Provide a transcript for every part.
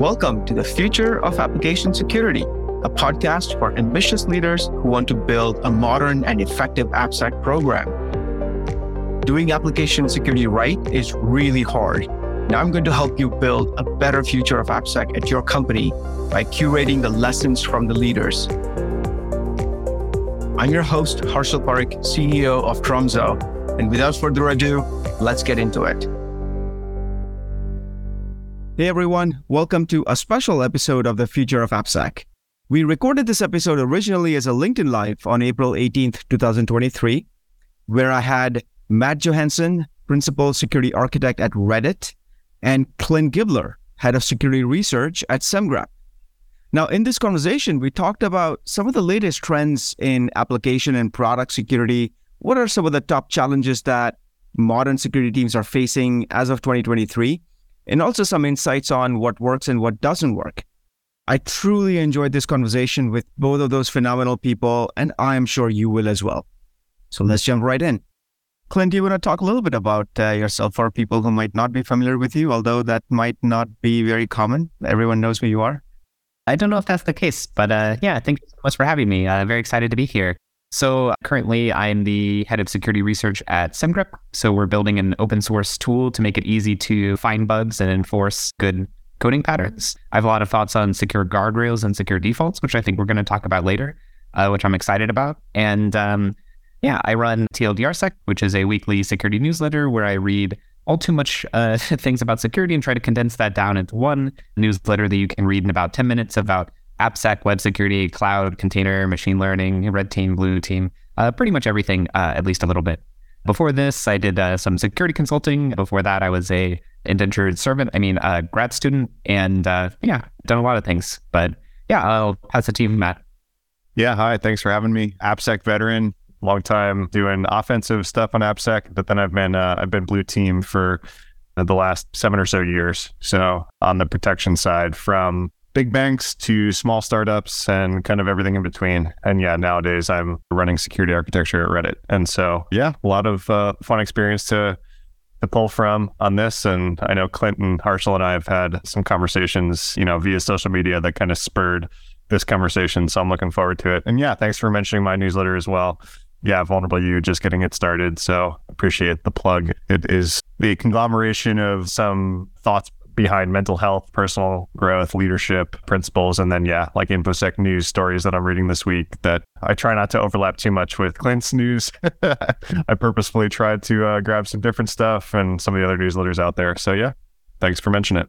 Welcome to the Future of Application Security, a podcast for ambitious leaders who want to build a modern and effective AppSec program. Doing application security right is really hard. Now I'm going to help you build a better future of AppSec at your company by curating the lessons from the leaders. I'm your host, Harshil Parikh, CEO of Tromzo. And without further ado, let's get into it. Hey everyone, welcome to a special episode of the Future of AppSec. We recorded this episode originally as a LinkedIn Live on April 18th, 2023, where I had Matt Johansen, Principal Security Architect at Reddit, and Clint Gibler, Head of Security Research at Semgrep. Now, in this conversation, we talked about some of the latest trends in application and product security. What are some of the top challenges that modern security teams are facing as of 2023? And also some insights on what works and what doesn't work. I truly enjoyed this conversation with both of those phenomenal people, and I am sure you will as well. So let's jump right in. Clint, do you want to talk a little bit about uh, yourself for people who might not be familiar with you, although that might not be very common? Everyone knows who you are. I don't know if that's the case, but uh, yeah, thank you so much for having me. I'm uh, very excited to be here. So currently, I'm the head of security research at Semgrep. So we're building an open source tool to make it easy to find bugs and enforce good coding patterns. I have a lot of thoughts on secure guardrails and secure defaults, which I think we're going to talk about later, uh, which I'm excited about. And um, yeah, I run TLDRsec, which is a weekly security newsletter where I read all too much uh, things about security and try to condense that down into one newsletter that you can read in about 10 minutes about AppSec, web security, cloud, container, machine learning, red team, blue team, uh, pretty much everything, uh, at least a little bit. Before this, I did uh, some security consulting. Before that, I was a indentured servant, I mean, a grad student, and uh, yeah, done a lot of things. But yeah, I'll pass the team, Matt. Yeah, hi. Thanks for having me. AppSec veteran, long time doing offensive stuff on AppSec, but then I've been uh, I've been blue team for the last seven or so years. So on the protection side, from big banks to small startups and kind of everything in between. And yeah, nowadays I'm running security architecture at Reddit. And so, yeah, a lot of uh, fun experience to to pull from on this. And I know Clinton Harshil and I have had some conversations, you know, via social media that kind of spurred this conversation. So I'm looking forward to it. And yeah, thanks for mentioning my newsletter as well. Yeah, Vulnerable U, just getting it started. So appreciate the plug. It is the conglomeration of some thoughts behind mental health, personal growth, leadership principles, and then yeah, like infosec news stories that I'm reading this week that I try not to overlap too much with Clint's news. I purposefully tried to uh, grab some different stuff and some of the other newsletters out there. So yeah, thanks for mentioning it.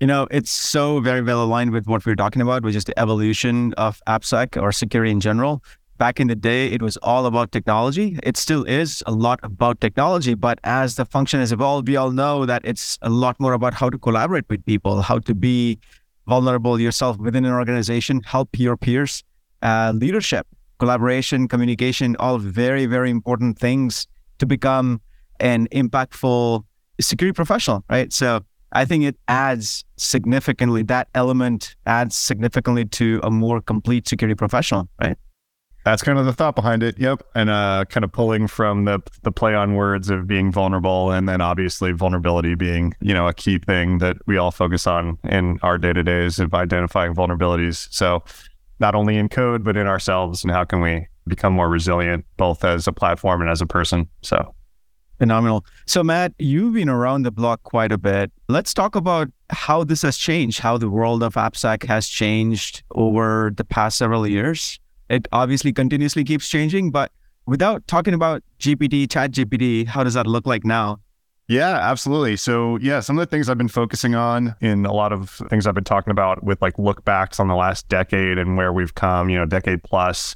You know, it's so very well aligned with what we're talking about, which is the evolution of AppSec or security in general back in the day, it was all about technology. It still is a lot about technology, but as the function has evolved, we all know that it's a lot more about how to collaborate with people, how to be vulnerable yourself within an organization, help your peers, uh, leadership, collaboration, communication, all very, very important things to become an impactful security professional, right? So I think it adds significantly, that element adds significantly to a more complete security professional, right? That's kind of the thought behind it. Yep. And uh, kind of pulling from the the play on words of being vulnerable and then obviously vulnerability being, you know, a key thing that we all focus on in our day-to-days of identifying vulnerabilities. So not only in code, but in ourselves and how can we become more resilient both as a platform and as a person. So phenomenal. So Matt, you've been around the block quite a bit. Let's talk about how this has changed, how the world of AppSec has changed over the past several years it obviously continuously keeps changing, but without talking about GPT, Chat GPT, how does that look like now? Yeah, absolutely. So, yeah, some of the things I've been focusing on in a lot of things I've been talking about with like look backs on the last decade and where we've come, you know, decade plus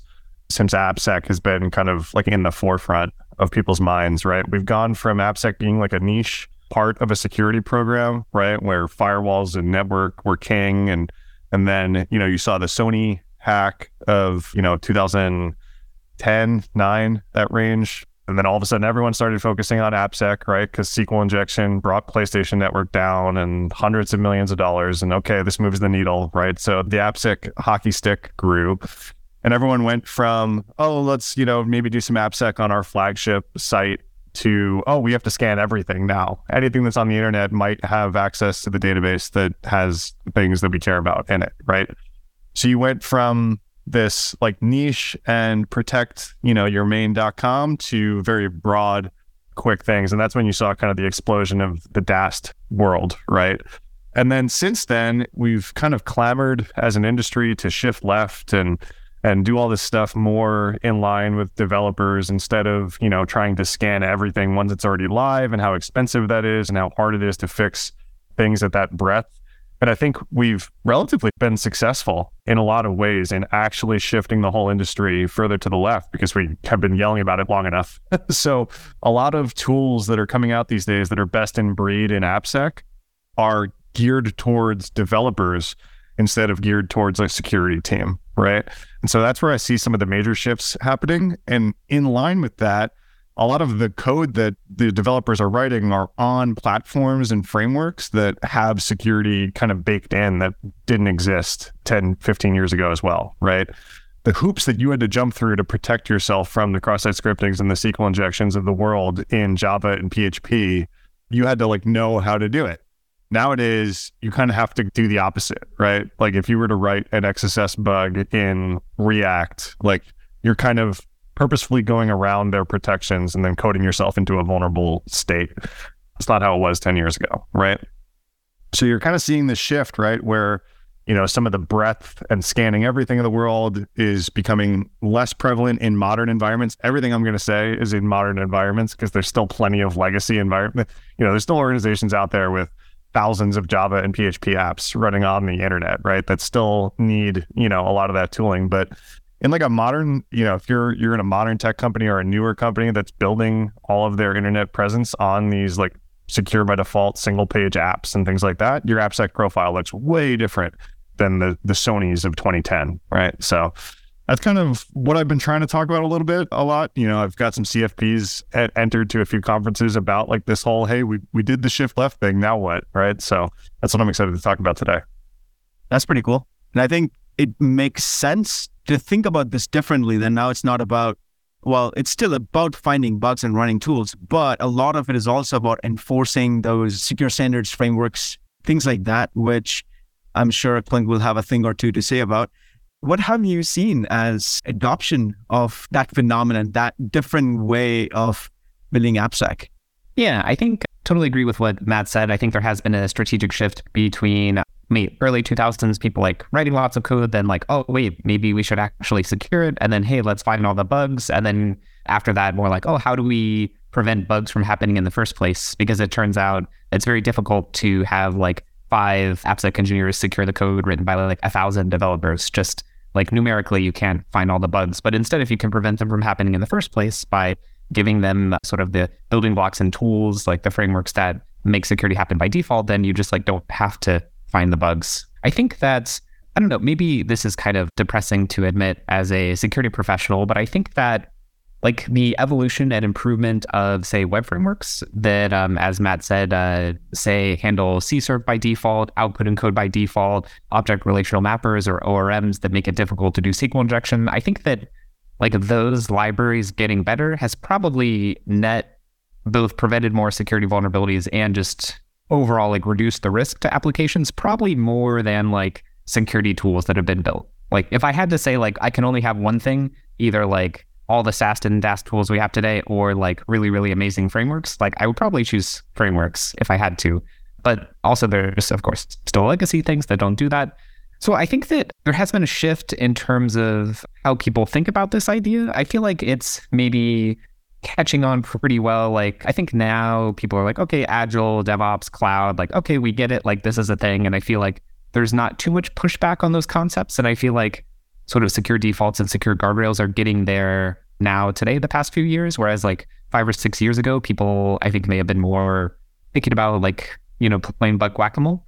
since AppSec has been kind of like in the forefront of people's minds, right? We've gone from AppSec being like a niche part of a security program, right? Where firewalls and network were king and and then, you know, you saw the Sony hack of, you know, 2010, 9, that range. And then all of a sudden, everyone started focusing on AppSec, right? Because SQL injection brought PlayStation Network down and hundreds of millions of dollars. And okay, this moves the needle, right? So the AppSec hockey stick grew. And everyone went from, oh, let's, you know, maybe do some AppSec on our flagship site to, oh, we have to scan everything now. Anything that's on the internet might have access to the database that has things that we care about in it, right? So you went from this like niche and protect, you know, your main.com to very broad, quick things. And that's when you saw kind of the explosion of the DAST world, right? And then since then, we've kind of clamored as an industry to shift left and and do all this stuff more in line with developers instead of, you know, trying to scan everything once it's already live and how expensive that is and how hard it is to fix things at that breadth. And I think we've relatively been successful in a lot of ways in actually shifting the whole industry further to the left because we have been yelling about it long enough. so a lot of tools that are coming out these days that are best in breed in AppSec are geared towards developers instead of geared towards a security team, right? And so that's where I see some of the major shifts happening. And in line with that, a lot of the code that the developers are writing are on platforms and frameworks that have security kind of baked in that didn't exist 10, 15 years ago as well, right? The hoops that you had to jump through to protect yourself from the cross-site scriptings and the SQL injections of the world in Java and PHP, you had to like know how to do it. Nowadays, you kind of have to do the opposite, right? Like if you were to write an XSS bug in React, like you're kind of purposefully going around their protections and then coding yourself into a vulnerable state. That's not how it was 10 years ago, right? So you're kind of seeing the shift, right? Where, you know, some of the breadth and scanning everything in the world is becoming less prevalent in modern environments. Everything I'm going to say is in modern environments because there's still plenty of legacy environment. You know, there's still organizations out there with thousands of Java and PHP apps running on the internet, right? That still need, you know, a lot of that tooling. But in like a modern, you know, if you're you're in a modern tech company or a newer company that's building all of their internet presence on these like secure by default single page apps and things like that, your AppSec profile looks way different than the the Sony's of 2010, right? So that's kind of what I've been trying to talk about a little bit, a lot. You know, I've got some CFPs at, entered to a few conferences about like this whole, hey, we we did the shift left thing. Now what? Right. So that's what I'm excited to talk about today. That's pretty cool. And I think it makes sense to think about this differently than now it's not about well, it's still about finding bugs and running tools, but a lot of it is also about enforcing those secure standards frameworks, things like that, which I'm sure Clint will have a thing or two to say about. What have you seen as adoption of that phenomenon, that different way of building AppSec? Yeah, I think totally agree with what Matt said. I think there has been a strategic shift between me early 2000s people like writing lots of code then like oh wait maybe we should actually secure it and then hey let's find all the bugs and then after that more like oh how do we prevent bugs from happening in the first place because it turns out it's very difficult to have like five AppSec engineers secure the code written by like a thousand developers. Just like numerically, you can't find all the bugs. But instead, if you can prevent them from happening in the first place by giving them uh, sort of the building blocks and tools, like the frameworks that make security happen by default, then you just like don't have to find the bugs. I think that I don't know, maybe this is kind of depressing to admit as a security professional, but I think that like the evolution and improvement of say web frameworks that um, as matt said uh, say handle csrf by default output encode by default object relational mappers or orms that make it difficult to do sql injection i think that like those libraries getting better has probably net both prevented more security vulnerabilities and just overall like reduce the risk to applications probably more than like security tools that have been built like if i had to say like i can only have one thing either like all the SAST and DAST tools we have today or like really, really amazing frameworks, like I would probably choose frameworks if I had to. But also there's, of course, still legacy things that don't do that. So I think that there has been a shift in terms of how people think about this idea. I feel like it's maybe catching on pretty well. Like I think now people are like, okay, agile, DevOps, cloud, like, okay, we get it. Like this is a thing. And I feel like there's not too much pushback on those concepts. And I feel like sort of secure defaults and secure guardrails are getting there now today the past few years whereas like five or six years ago people i think may have been more thinking about like you know playing bug whack-a-mole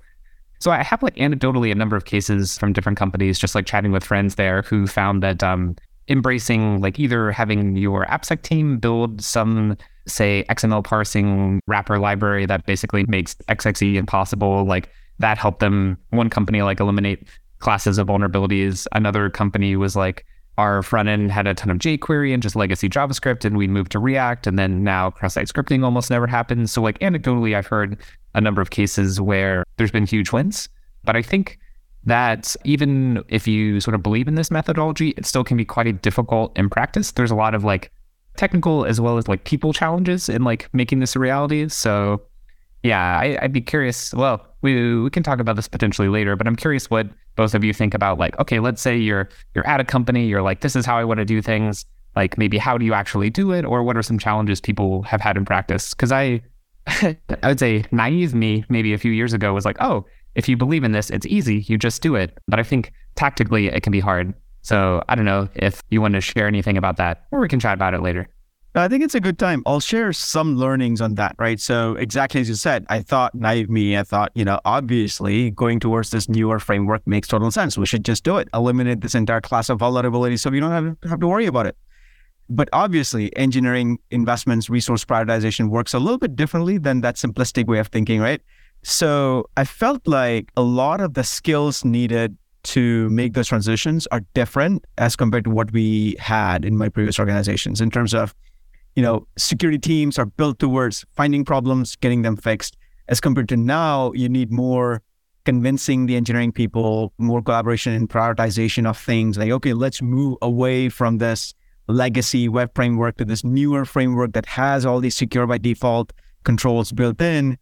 so i have like anecdotally a number of cases from different companies just like chatting with friends there who found that um, embracing like either having your appsec team build some say xml parsing wrapper library that basically makes xxe impossible like that helped them one company like eliminate classes of vulnerabilities. Another company was like our front end had a ton of jQuery and just legacy JavaScript, and we moved to React, and then now cross-site scripting almost never happens. So like anecdotally, I've heard a number of cases where there's been huge wins, but I think that even if you sort of believe in this methodology, it still can be quite difficult in practice. There's a lot of like technical as well as like people challenges in like making this a reality. So yeah, I, would be curious. Well, we we can talk about this potentially later, but I'm curious what both of you think about. Like, okay, let's say you're you're at a company, you're like, this is how I want to do things. Like, maybe how do you actually do it, or what are some challenges people have had in practice? Because I, I would say naive me maybe a few years ago was like, oh, if you believe in this, it's easy, you just do it. But I think tactically it can be hard. So I don't know if you want to share anything about that, or we can chat about it later. I think it's a good time. I'll share some learnings on that, right? So exactly as you said, I thought naive me, I thought, you know, obviously going towards this newer framework makes total sense. We should just do it, eliminate this entire class of vulnerabilities so we don't have, to, have to worry about it. But obviously, engineering investments, resource prioritization works a little bit differently than that simplistic way of thinking, right? So I felt like a lot of the skills needed to make those transitions are different as compared to what we had in my previous organizations in terms of you know, security teams are built towards finding problems, getting them fixed. As compared to now, you need more convincing the engineering people, more collaboration and prioritization of things. Like, okay, let's move away from this legacy web framework to this newer framework that has all these secure by default controls built in.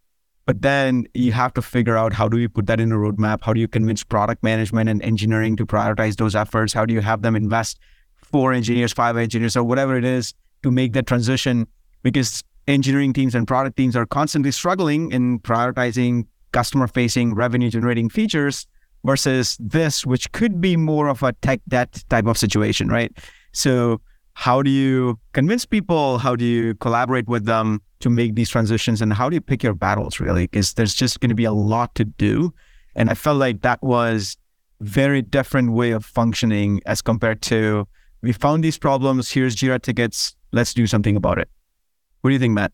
But then you have to figure out how do you put that in a roadmap? How do you convince product management and engineering to prioritize those efforts? How do you have them invest four engineers, five engineers, or whatever it is to make that transition because engineering teams and product teams are constantly struggling in prioritizing customer facing revenue generating features versus this which could be more of a tech debt type of situation right so how do you convince people how do you collaborate with them to make these transitions and how do you pick your battles really because there's just going to be a lot to do and i felt like that was very different way of functioning as compared to we found these problems here's jira tickets let's do something about it. What do you think, Matt?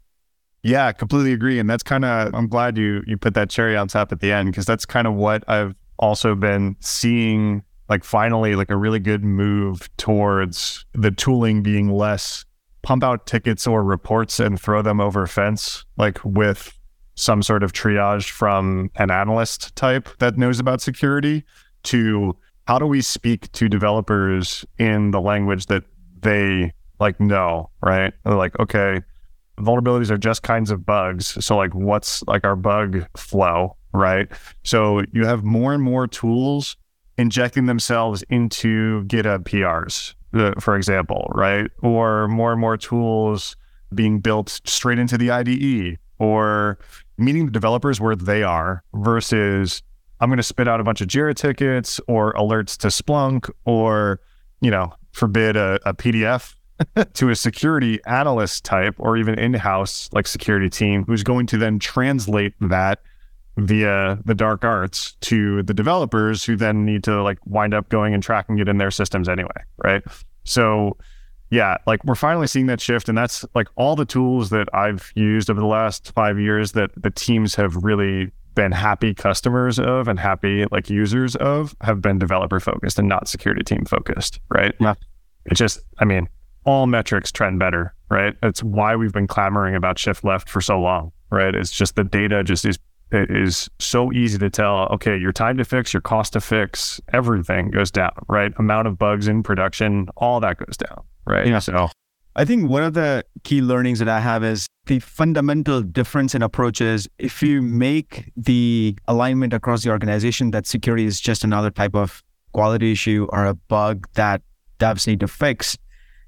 Yeah, completely agree. And that's kind of I'm glad you you put that cherry on top at the end because that's kind of what I've also been seeing like finally like a really good move towards the tooling being less pump out tickets or reports and throw them over a fence like with some sort of triage from an analyst type that knows about security to how do we speak to developers in the language that they like know right? They're like, okay, vulnerabilities are just kinds of bugs. So like what's like our bug flow, right? So you have more and more tools injecting themselves into GitHub PRs, for example, right? Or more and more tools being built straight into the IDE or meeting the developers where they are versus I'm going to spit out a bunch of Jira tickets or alerts to Splunk or, you know, forbid a, a PDF to a security analyst type or even in-house like security team who's going to then translate that via the dark arts to the developers who then need to like wind up going and tracking it in their systems anyway right so yeah like we're finally seeing that shift and that's like all the tools that i've used over the last five years that the teams have really been happy customers of and happy like users of have been developer focused and not security team focused right yeah it's just i mean all metrics trend better, right? That's why we've been clamoring about shift left for so long, right? It's just the data just is it is so easy to tell, okay, your time to fix, your cost to fix, everything goes down, right? Amount of bugs in production, all that goes down, right? Yeah. So I think one of the key learnings that I have is the fundamental difference in approaches. If you make the alignment across the organization that security is just another type of quality issue or a bug that devs need to fix,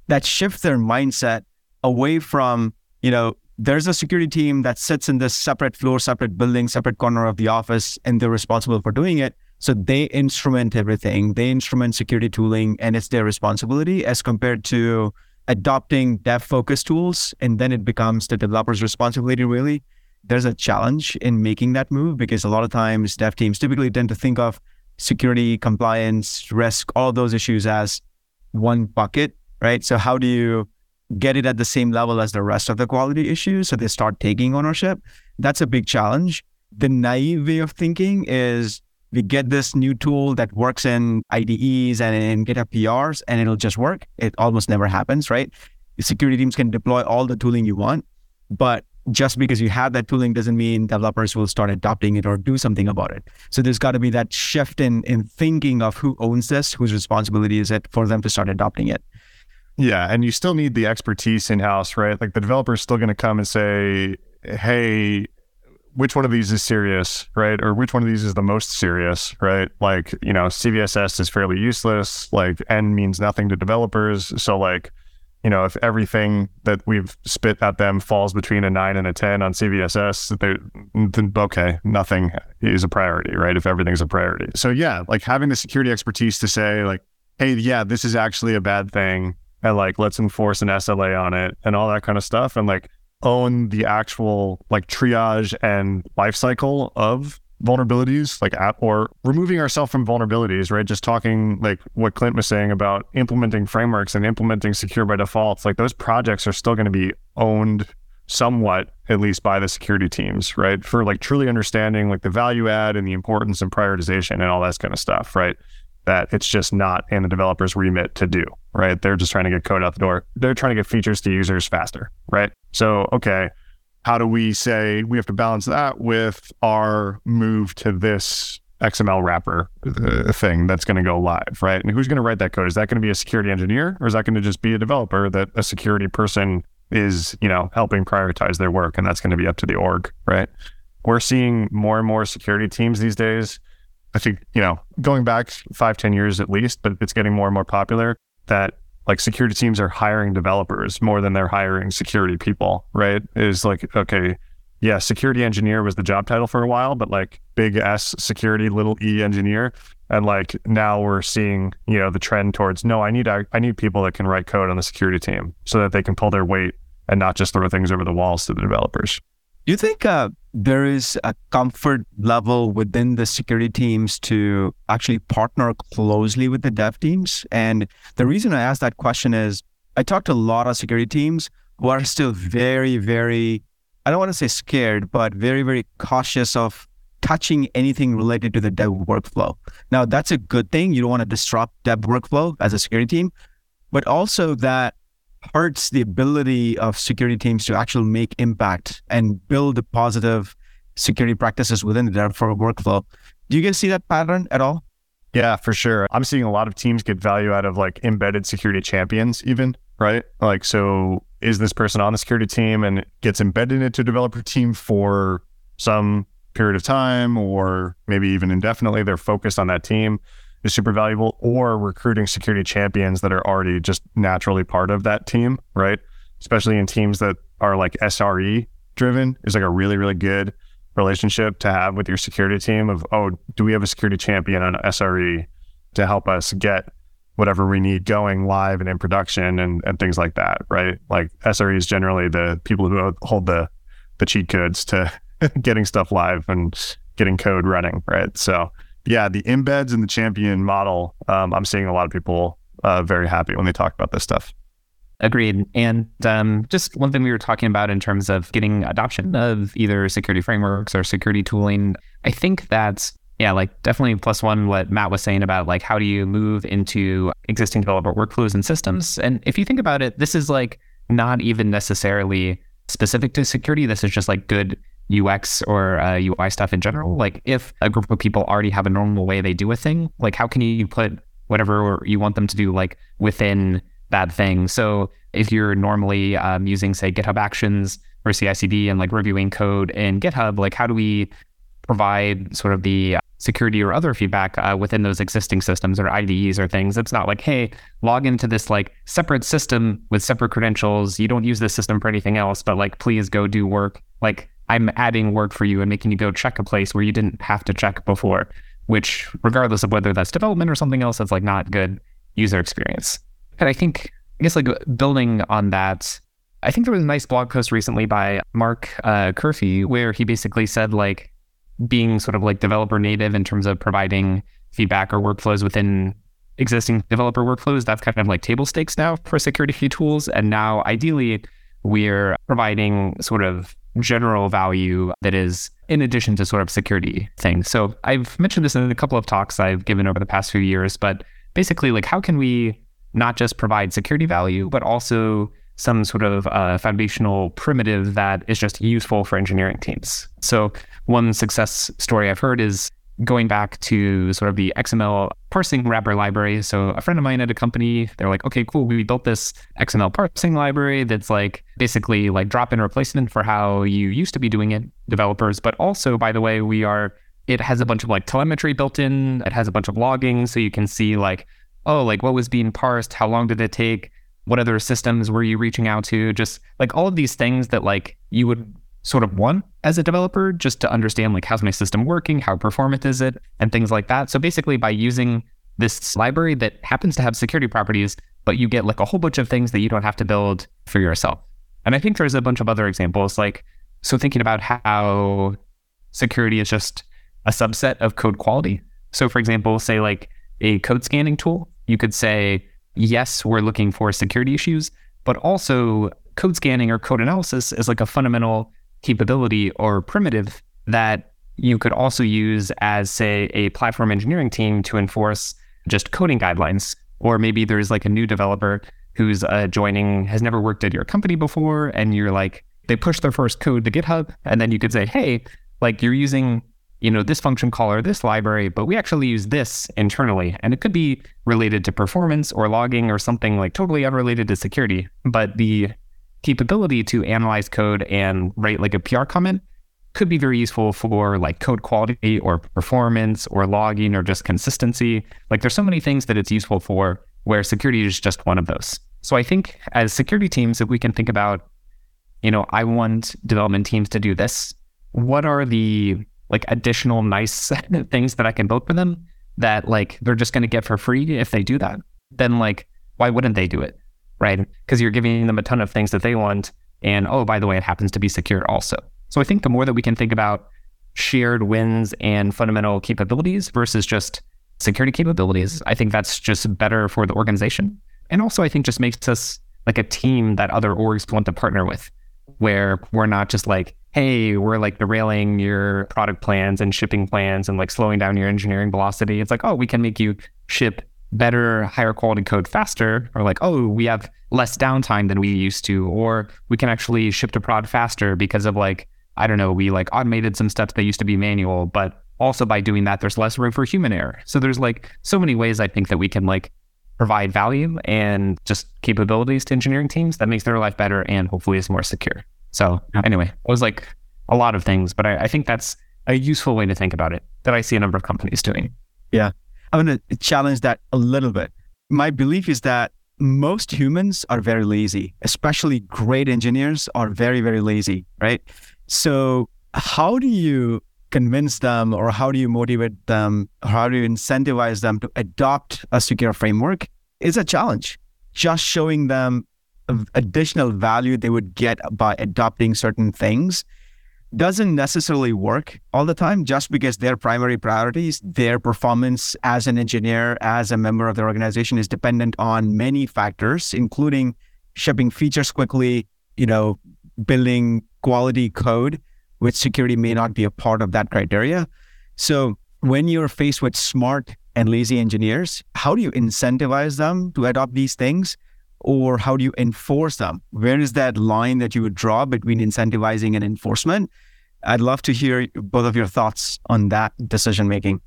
that shifts their mindset away from, you know, there's a security team that sits in this separate floor, separate building, separate corner of the office, and they're responsible for doing it. So they instrument everything, they instrument security tooling, and it's their responsibility as compared to adopting dev focused tools. And then it becomes the developer's responsibility, really. There's a challenge in making that move because a lot of times dev teams typically tend to think of security, compliance, risk, all those issues as one bucket right? So how do you get it at the same level as the rest of the quality issues so they start taking ownership? That's a big challenge. The naive way of thinking is we get this new tool that works in IDEs and in GitHub PRs and it'll just work. It almost never happens, right? security teams can deploy all the tooling you want, but just because you have that tooling doesn't mean developers will start adopting it or do something about it. So there's got to be that shift in in thinking of who owns this, whose responsibility is it for them to start adopting it. Yeah, and you still need the expertise in house, right? Like the developer is still going to come and say, "Hey, which one of these is serious, right? Or which one of these is the most serious, right? Like, you know, CVSS is fairly useless. Like, N means nothing to developers. So, like, you know, if everything that we've spit at them falls between a nine and a 10 on CVSS, then okay, nothing is a priority, right? If everything's a priority. So, yeah, like having the security expertise to say, like, hey, yeah, this is actually a bad thing. And like, let's enforce an SLA on it and all that kind of stuff. And like, own the actual like triage and life cycle of vulnerabilities like at or removing ourselves from vulnerabilities right? Just talking like what clint was saying about implementing frameworks and implementing secure by default like those projects are still going to be owned somewhat at least by the security teams right? For like truly understanding like the value add and the importance and prioritization and all that kind of stuff right? That it's just not in the developer's remit to do, right? They're just trying to get code out the door. They're trying to get features to users faster, right? So, okay, how do we say we have to balance that with our move to this XML wrapper uh, thing that's going to go live, right? And who's going to write that code? Is that going to be a security engineer or is that going to just be a developer that a security person is, you know, helping prioritize their work and that's going to be up to the org, right? We're seeing more and more security teams these days I think, you know, going back five, ten years at least, but it's getting more and more popular that like security teams are hiring developers more than they're hiring security people, right? Is like, okay, yeah, security engineer was the job title for a while, but like big S security, little E engineer. And like now we're seeing, you know, the trend towards no, I need I need people that can write code on the security team so that they can pull their weight and not just throw things over the walls to the developers. Do you think uh, there is a comfort level within the security teams to actually partner closely with the dev teams? And the reason I ask that question is I talked to a lot of security teams who are still very, very, I don't want to say scared, but very, very cautious of touching anything related to the dev workflow. Now, that's a good thing. You don't want to disrupt dev workflow as a security team, but also that hurts the ability of security teams to actually make impact and build positive security practices within the Terraform workflow. Do you guys see that pattern at all? Yeah, for sure. I'm seeing a lot of teams get value out of like embedded security champions, even, right? Like, so is this person on the security team and gets embedded into a developer team for some period of time or maybe even indefinitely? They're focused on that team is super valuable, or recruiting security champions that are already just naturally part of that team, right? Especially in teams that are like SRE driven is like a really, really good relationship to have with your security team of, oh, do we have a security champion on SRE to help us get whatever we need going live and in production and, and things like that, right? Like SRE is generally the people who hold the the cheat codes to getting stuff live and getting code running, right? So yeah, the embeds and the champion model, um, I'm seeing a lot of people uh, very happy when they talk about this stuff. Agreed. And um, just one thing we were talking about in terms of getting adoption of either security frameworks or security tooling, I think that's, yeah, like definitely plus one what Matt was saying about like how do you move into existing developer workflows and systems. And if you think about it, this is like not even necessarily specific to security. This is just like good UX or uh, UI stuff in general. Like if a group of people already have a normal way they do a thing, like how can you put whatever you want them to do like within that thing? So if you're normally um, using say GitHub Actions or CI/CD and like reviewing code in GitHub, like how do we provide sort of the security or other feedback uh, within those existing systems or IDEs or things. It's not like, hey, log into this like separate system with separate credentials. You don't use this system for anything else, but like, please go do work. Like, I'm adding work for you and making you go check a place where you didn't have to check before, which, regardless of whether that's development or something else, that's like not good user experience. And I think, I guess, like building on that, I think there was a nice blog post recently by Mark uh, Curphey where he basically said, like, being sort of like developer native in terms of providing feedback or workflows within existing developer workflows, that's kind of like table stakes now for security tools. And now, ideally, we're providing sort of general value that is in addition to sort of security things. So I've mentioned this in a couple of talks I've given over the past few years, but basically, like, how can we not just provide security value, but also some sort of uh, foundational primitive that is just useful for engineering teams. So one success story I've heard is going back to sort of the XML parsing wrapper library. So a friend of mine at a company, they're like, okay, cool. We built this XML parsing library that's like basically like drop-in replacement for how you used to be doing it, developers. But also, by the way, we are it has a bunch of like telemetry built in. It has a bunch of logging, so you can see like, oh, like what was being parsed, how long did it take, what other systems were you reaching out to, just like all of these things that like you would sort of want as a developer just to understand like how's my system working, how performant is it, and things like that. So basically by using this library that happens to have security properties, but you get like a whole bunch of things that you don't have to build for yourself. And I think there's a bunch of other examples like so thinking about how security is just a subset of code quality. So for example, say like a code scanning tool, you could say, yes, we're looking for security issues, but also code scanning or code analysis is like a fundamental capability or primitive that you could also use as, say, a platform engineering team to enforce just coding guidelines. Or maybe there's like a new developer who's uh, joining, has never worked at your company before, and you're like, they push their first code to GitHub, and then you could say, hey, like you're using you know, this function call or this library, but we actually use this internally. And it could be related to performance or logging or something like totally unrelated to security. But the capability to analyze code and write like a PR comment could be very useful for like code quality or performance or logging or just consistency. Like there's so many things that it's useful for where security is just one of those. So I think as security teams, if we can think about, you know, I want development teams to do this, what are the like additional nice things that I can build for them that like they're just going to get for free if they do that, then like why wouldn't they do it? Right? Because you're giving them a ton of things that they want. And oh, by the way, it happens to be secure also. So I think the more that we can think about shared wins and fundamental capabilities versus just security capabilities, I think that's just better for the organization. And also, I think just makes us like a team that other orgs want to partner with, where we're not just like, hey, we're like derailing your product plans and shipping plans and like slowing down your engineering velocity. It's like, oh, we can make you ship better, higher quality code faster, or like, oh, we have less downtime than we used to, or we can actually ship to prod faster because of like, I don't know, we like automated some steps that used to be manual, but also by doing that, there's less room for human error. So there's like so many ways I think that we can like provide value and just capabilities to engineering teams that makes their life better and hopefully is more secure. So anyway, it was like a lot of things, but I, I think that's a useful way to think about it that I see a number of companies doing. Yeah. I'm going to challenge that a little bit. My belief is that most humans are very lazy, especially great engineers are very, very lazy, right? So, how do you convince them or how do you motivate them or how do you incentivize them to adopt a secure framework is a challenge. Just showing them additional value they would get by adopting certain things doesn't necessarily work all the time just because their primary priorities, their performance as an engineer, as a member of the organization is dependent on many factors, including shipping features quickly, you know, building quality code, which security may not be a part of that criteria. So when you're faced with smart and lazy engineers, how do you incentivize them to adopt these things? or how do you enforce them? Where is that line that you would draw between incentivizing and enforcement? I'd love to hear both of your thoughts on that decision making.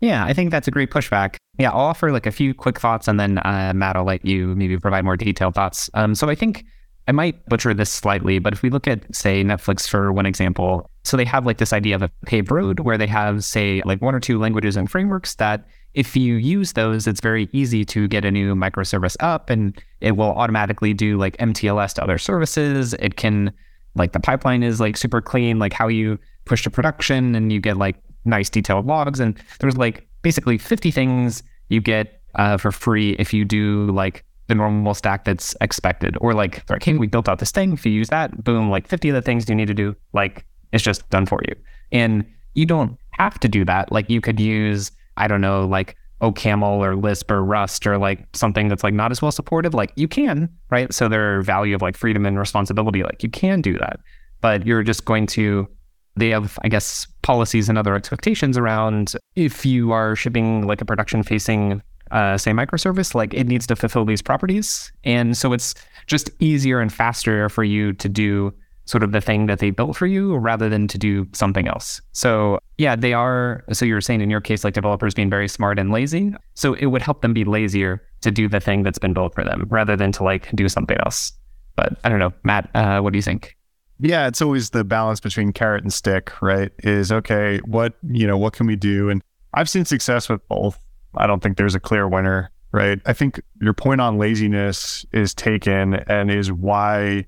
Yeah, I think that's a great pushback. Yeah, I'll offer like a few quick thoughts and then uh, Matt, I'll let you maybe provide more detailed thoughts. Um, so I think I might butcher this slightly, but if we look at, say, Netflix for one example, so they have like this idea of a paved road where they have, say, like one or two languages and frameworks that if you use those, it's very easy to get a new microservice up and it will automatically do like MTLS to other services. It can, like, the pipeline is like super clean, like how you push to production and you get like nice detailed logs. And there's like basically 50 things you get uh, for free if you do like the normal stack that's expected. Or like, okay, we built out this thing. If you use that, boom, like 50 of the things you need to do, like it's just done for you. And you don't have to do that. Like you could use I don't know, like OCaml or Lisp or Rust or like something that's like not as well supported, like you can, right? So their value of like freedom and responsibility, like you can do that, but you're just going to they have, I guess, policies and other expectations around if you are shipping like a production facing, uh, say, microservice, like it needs to fulfill these properties. And so it's just easier and faster for you to do sort of the thing that they built for you rather than to do something else. So, yeah, they are. So, you're saying in your case, like developers being very smart and lazy. So, it would help them be lazier to do the thing that's been built for them rather than to like do something else. But I don't know, Matt, uh, what do you think? Yeah, it's always the balance between carrot and stick, right? Is okay, what, you know, what can we do? And I've seen success with both. I don't think there's a clear winner, right? I think your point on laziness is taken and is why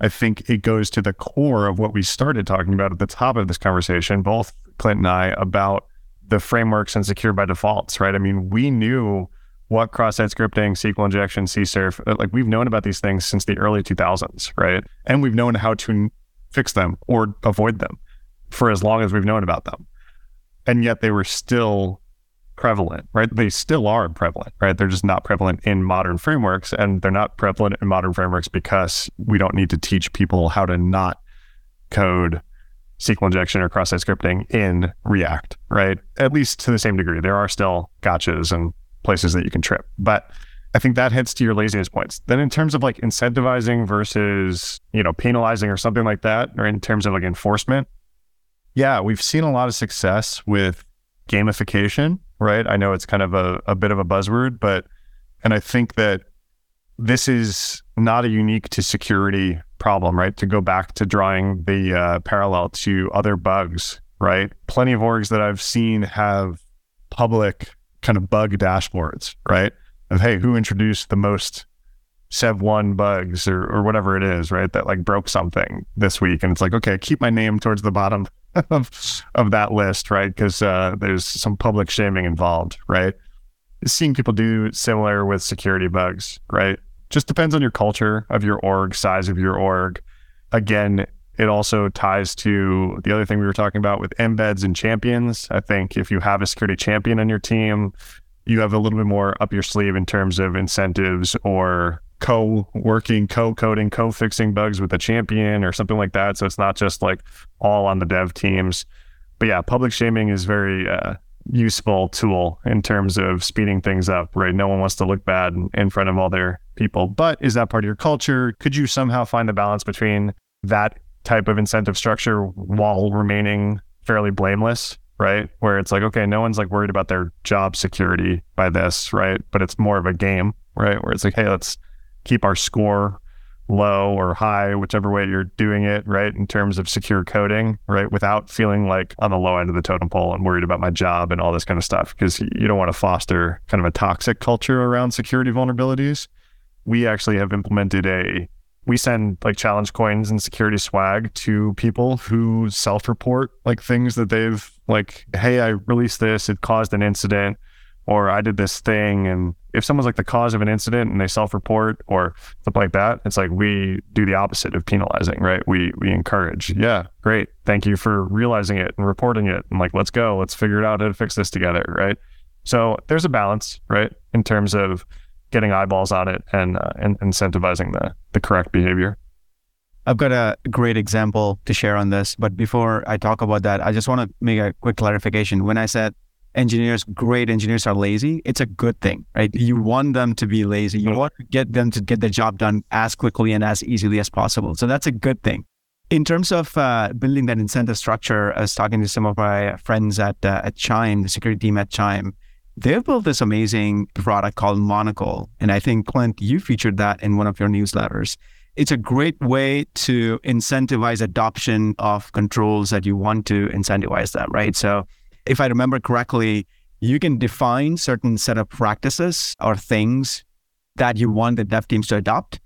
I think it goes to the core of what we started talking about at the top of this conversation, both Clint and I, about the frameworks and secure by defaults, right? I mean, we knew what cross-site scripting, SQL injection, CSRF, uh, like we've known about these things since the early 2000s, right? And we've known how to fix them or avoid them for as long as we've known about them. And yet they were still prevalent, right? They still are prevalent, right? They're just not prevalent in modern frameworks. And they're not prevalent in modern frameworks because we don't need to teach people how to not code SQL injection or cross-site scripting in React, right? At least to the same degree. There are still gotchas and places that you can trip. But I think that hits to your laziness points. Then in terms of like incentivizing versus, you know, penalizing or something like that, or in terms of like enforcement, yeah, we've seen a lot of success with gamification, right? I know it's kind of a, a bit of a buzzword, but and I think that this is not a unique to security problem, right? To go back to drawing the uh, parallel to other bugs, right? Plenty of orgs that I've seen have public kind of bug dashboards, right? Of hey, who introduced the most Sev one bugs or or whatever it is, right? That like broke something this week, and it's like okay, keep my name towards the bottom of of that list, right? Because uh, there's some public shaming involved, right? Seeing people do similar with security bugs, right? Just depends on your culture of your org, size of your org. Again, it also ties to the other thing we were talking about with embeds and champions. I think if you have a security champion on your team, you have a little bit more up your sleeve in terms of incentives or co-working, co-coding, co-fixing bugs with a champion or something like that. So it's not just like all on the dev teams. But yeah, public shaming is very uh, useful tool in terms of speeding things up, right? No one wants to look bad in front of all their people. But is that part of your culture? Could you somehow find the balance between that type of incentive structure while remaining fairly blameless, right? Where it's like, okay, no one's like worried about their job security by this, right? But it's more of a game, right? Where it's like, hey, let's keep our score low or high, whichever way you're doing it, right? In terms of secure coding, right? Without feeling like on the low end of the totem pole and worried about my job and all this kind of stuff, because you don't want to foster kind of a toxic culture around security vulnerabilities. We actually have implemented a we send like challenge coins and security swag to people who self-report like things that they've like, hey, I released this, it caused an incident, or I did this thing. And if someone's like the cause of an incident and they self-report or something like that, it's like we do the opposite of penalizing, right? We we encourage. Yeah, great. Thank you for realizing it and reporting it. And like, let's go, let's figure it out how to fix this together, right? So there's a balance, right, in terms of getting eyeballs on it and, uh, and incentivizing the, the correct behavior. I've got a great example to share on this. But before I talk about that, I just want to make a quick clarification. When I said engineers, great engineers are lazy, it's a good thing, right? You want them to be lazy. You want to get them to get the job done as quickly and as easily as possible. So that's a good thing. In terms of uh, building that incentive structure, I was talking to some of my friends at uh, at Chime, the security team at Chime, they've built this amazing product called Monocle. And I think, Clint, you featured that in one of your newsletters. It's a great way to incentivize adoption of controls that you want to incentivize them, right? So if I remember correctly, you can define certain set of practices or things that you want the dev teams to adopt.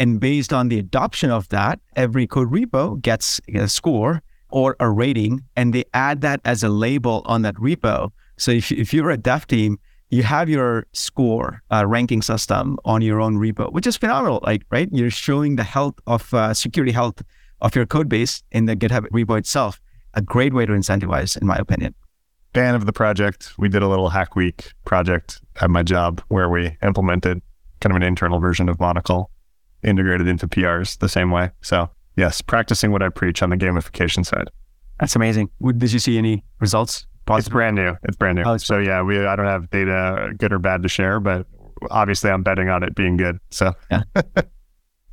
And based on the adoption of that, every code repo gets a score or a rating, and they add that as a label on that repo so if, if you're a dev team, you have your score uh, ranking system on your own repo, which is phenomenal. Like, right? You're showing the health of uh, security health of your code base in the GitHub repo itself. A great way to incentivize, in my opinion. Fan of the project. We did a little hack week project at my job where we implemented kind of an internal version of Monocle integrated into PRs the same way. So yes, practicing what I preach on the gamification side. That's amazing. Did you see any results? Positive? It's brand new. It's brand new. Oh, it's so yeah, we I don't have data good or bad to share, but obviously I'm betting on it being good. So yeah.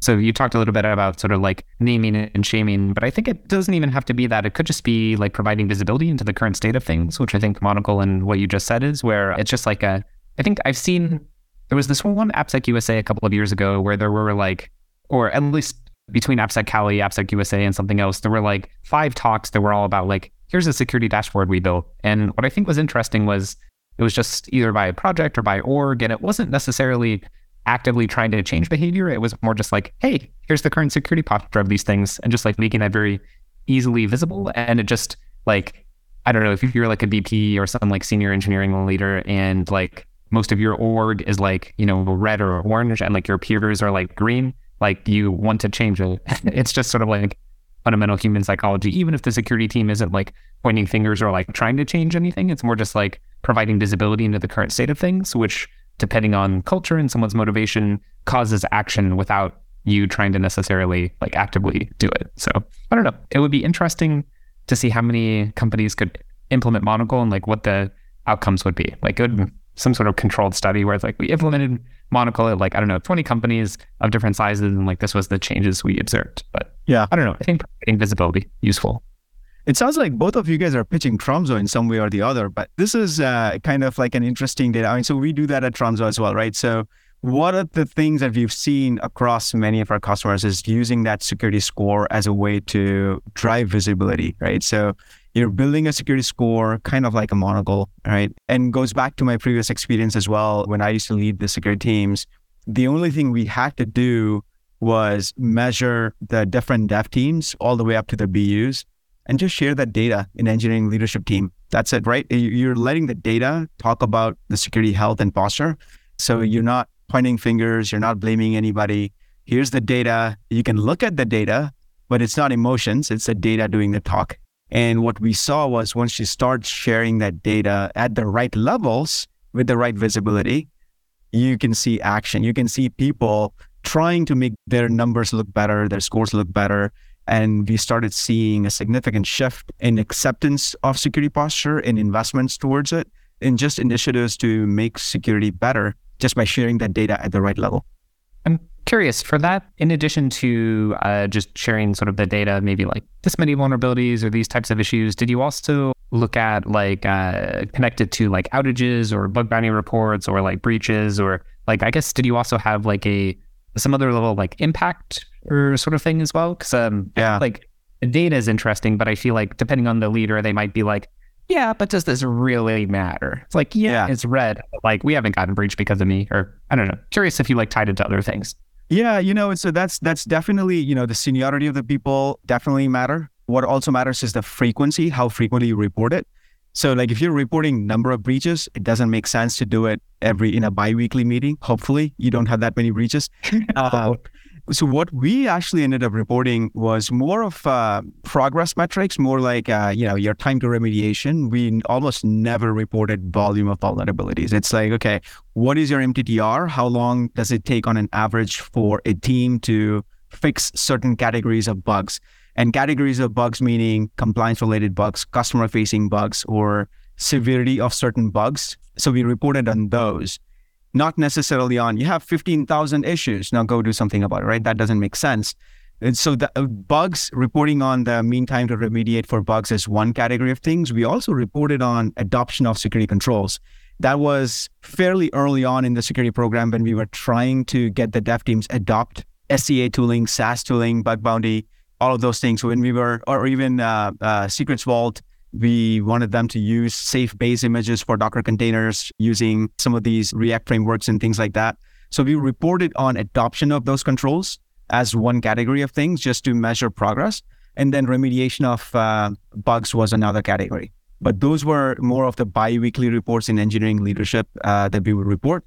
So you talked a little bit about sort of like naming and shaming, but I think it doesn't even have to be that. It could just be like providing visibility into the current state of things, which I think Monocle and what you just said is where it's just like a. I think I've seen there was this one AppSec USA a couple of years ago where there were like, or at least between AppSec Cali, AppSec USA, and something else, there were like five talks that were all about like, here's a security dashboard we built. And what I think was interesting was it was just either by project or by org, and it wasn't necessarily actively trying to change behavior. It was more just like, hey, here's the current security posture of these things, and just like making that very easily visible. And it just like, I don't know if you're like a VP or some like senior engineering leader, and like most of your org is like you know red or orange, and like your peers are like green, like you want to change it. it's just sort of like fundamental human psychology. Even if the security team isn't like pointing fingers or like trying to change anything, it's more just like providing visibility into the current state of things, which depending on culture and someone's motivation, causes action without you trying to necessarily like actively do it. So I don't know. It would be interesting to see how many companies could implement Monocle and like what the outcomes would be. Like it would some sort of controlled study where it's like we implemented Monocle at like I don't know 20 companies of different sizes and like this was the changes we observed. But yeah, I don't know. I think providing visibility useful. It sounds like both of you guys are pitching Tromzo in some way or the other, but this is uh, kind of like an interesting data. I mean, so we do that at Tromzo as well, right? So what are the things that we've seen across many of our customers is using that security score as a way to drive visibility, right? So you're building a security score kind of like a monocle, right? And goes back to my previous experience as well when I used to lead the security teams. The only thing we had to do was measure the different dev teams all the way up to the BUs and just share that data in engineering leadership team. That's it, right? You're letting the data talk about the security health and posture. So you're not pointing fingers, you're not blaming anybody. Here's the data. You can look at the data, but it's not emotions, it's the data doing the talk. And what we saw was once you start sharing that data at the right levels with the right visibility, you can see action. You can see people trying to make their numbers look better, their scores look better. And we started seeing a significant shift in acceptance of security posture and investments towards it, and just initiatives to make security better just by sharing that data at the right level. I'm curious for that, in addition to uh, just sharing sort of the data, maybe like this many vulnerabilities or these types of issues, did you also look at like uh, connected to like outages or bug bounty reports or like breaches or like, I guess, did you also have like a some other level like impact or sort of thing as well? Because um, yeah, like data is interesting, but I feel like depending on the leader, they might be like, yeah, but does this really matter? It's like, yeah, yeah. it's red. Like we haven't gotten breached because of me, or I don't know. Curious if you like tied it to other things. Yeah, you know, so that's that's definitely you know the seniority of the people definitely matter. What also matters is the frequency, how frequently you report it. So like if you're reporting number of breaches, it doesn't make sense to do it every in a biweekly meeting. Hopefully you don't have that many breaches. Uh, so what we actually ended up reporting was more of uh, progress metrics, more like uh, you know your time to remediation. We almost never reported volume of vulnerabilities. It's like okay, what is your MTTR? How long does it take on an average for a team to fix certain categories of bugs? And categories of bugs meaning compliance related bugs, customer facing bugs, or severity of certain bugs. So we reported on those not necessarily on you have 15,000 issues. Now go do something about it, right? That doesn't make sense. And so the uh, bugs reporting on the mean time to remediate for bugs is one category of things. We also reported on adoption of security controls. That was fairly early on in the security program when we were trying to get the dev teams adopt SCA tooling, SAST tooling, bug bounty, all of those things. When we were, or even uh, uh, Secrets Vault, we wanted them to use safe base images for Docker containers using some of these React frameworks and things like that. So we reported on adoption of those controls as one category of things just to measure progress. And then remediation of uh, bugs was another category. But those were more of the bi-weekly reports in engineering leadership uh, that we would report.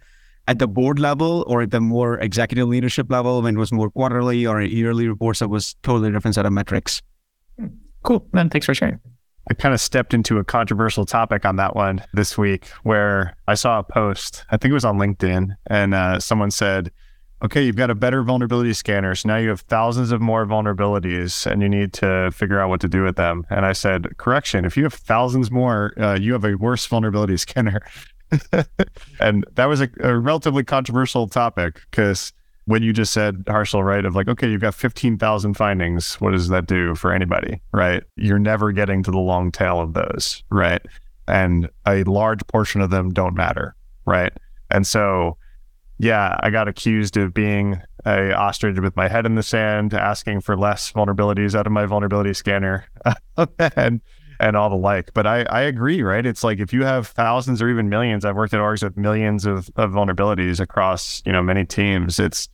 At the board level or at the more executive leadership level, when it was more quarterly or yearly reports, that was totally different set of metrics. Cool. Man, thanks for sharing. I kind of stepped into a controversial topic on that one this week where I saw a post, I think it was on LinkedIn, and uh, someone said, okay, you've got a better vulnerability scanner. So now you have thousands of more vulnerabilities and you need to figure out what to do with them. And I said, correction, if you have thousands more, uh, you have a worse vulnerability scanner. And that was a, a relatively controversial topic because when you just said Harshil, right, of like, okay, you've got 15,000 findings. What does that do for anybody, right? You're never getting to the long tail of those, right? And a large portion of them don't matter, right? And so, yeah, I got accused of being a ostrich with my head in the sand, asking for less vulnerabilities out of my vulnerability scanner, and and all the like. But I, I agree, right? It's like if you have thousands or even millions, I've worked at orgs with millions of, of vulnerabilities across, you know, many teams. It's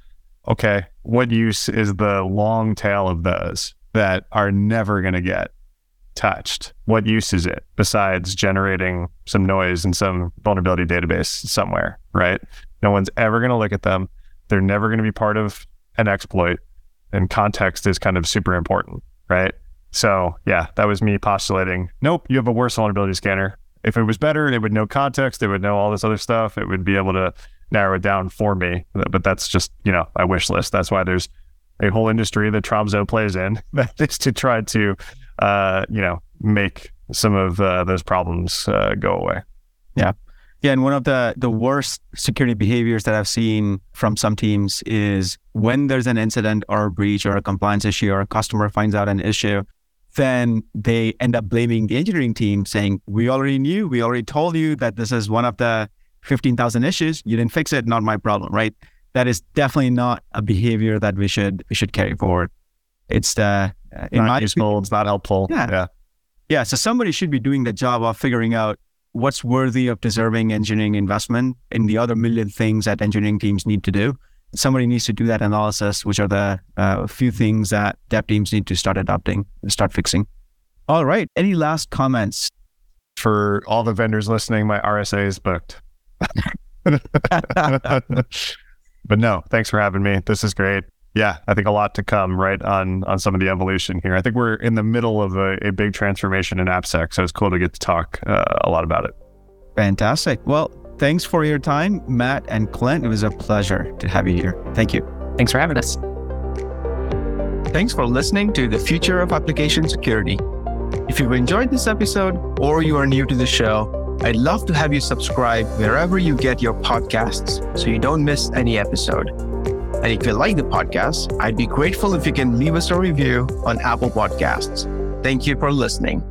okay, what use is the long tail of those that are never going to get touched? What use is it besides generating some noise in some vulnerability database somewhere, right? No one's ever going to look at them. They're never going to be part of an exploit. And context is kind of super important, right? So, yeah, that was me postulating nope, you have a worse vulnerability scanner. If it was better, it would know context, it would know all this other stuff, it would be able to narrow it down for me. But that's just, you know, my wish list. That's why there's a whole industry that Tromzo plays in that is to try to, uh, you know, make some of uh, those problems uh, go away. Yeah. Yeah, and one of the the worst security behaviors that I've seen from some teams is when there's an incident or a breach or a compliance issue or a customer finds out an issue, then they end up blaming the engineering team, saying, "We already knew, we already told you that this is one of the 15,000 issues. You didn't fix it. Not my problem, right? That is definitely not a behavior that we should we should carry forward. It's uh, in not my useful. It's not helpful. Yeah. yeah, yeah. So somebody should be doing the job of figuring out what's worthy of deserving engineering investment in the other million things that engineering teams need to do. Somebody needs to do that analysis, which are the uh, few things that dev teams need to start adopting, start fixing. All right. Any last comments? For all the vendors listening, my RSA is booked. but no, thanks for having me. This is great. Yeah, I think a lot to come, right, on on some of the evolution here. I think we're in the middle of a, a big transformation in AppSec, so it's cool to get to talk uh, a lot about it. Fantastic. Well, thanks for your time, Matt and Clint. It was a pleasure to have you here. Thank you. Thanks for having us. Thanks for listening to the Future of Application Security. If you've enjoyed this episode or you are new to the show, I'd love to have you subscribe wherever you get your podcasts so you don't miss any episode. And if you like the podcast, I'd be grateful if you can leave us a review on Apple Podcasts. Thank you for listening.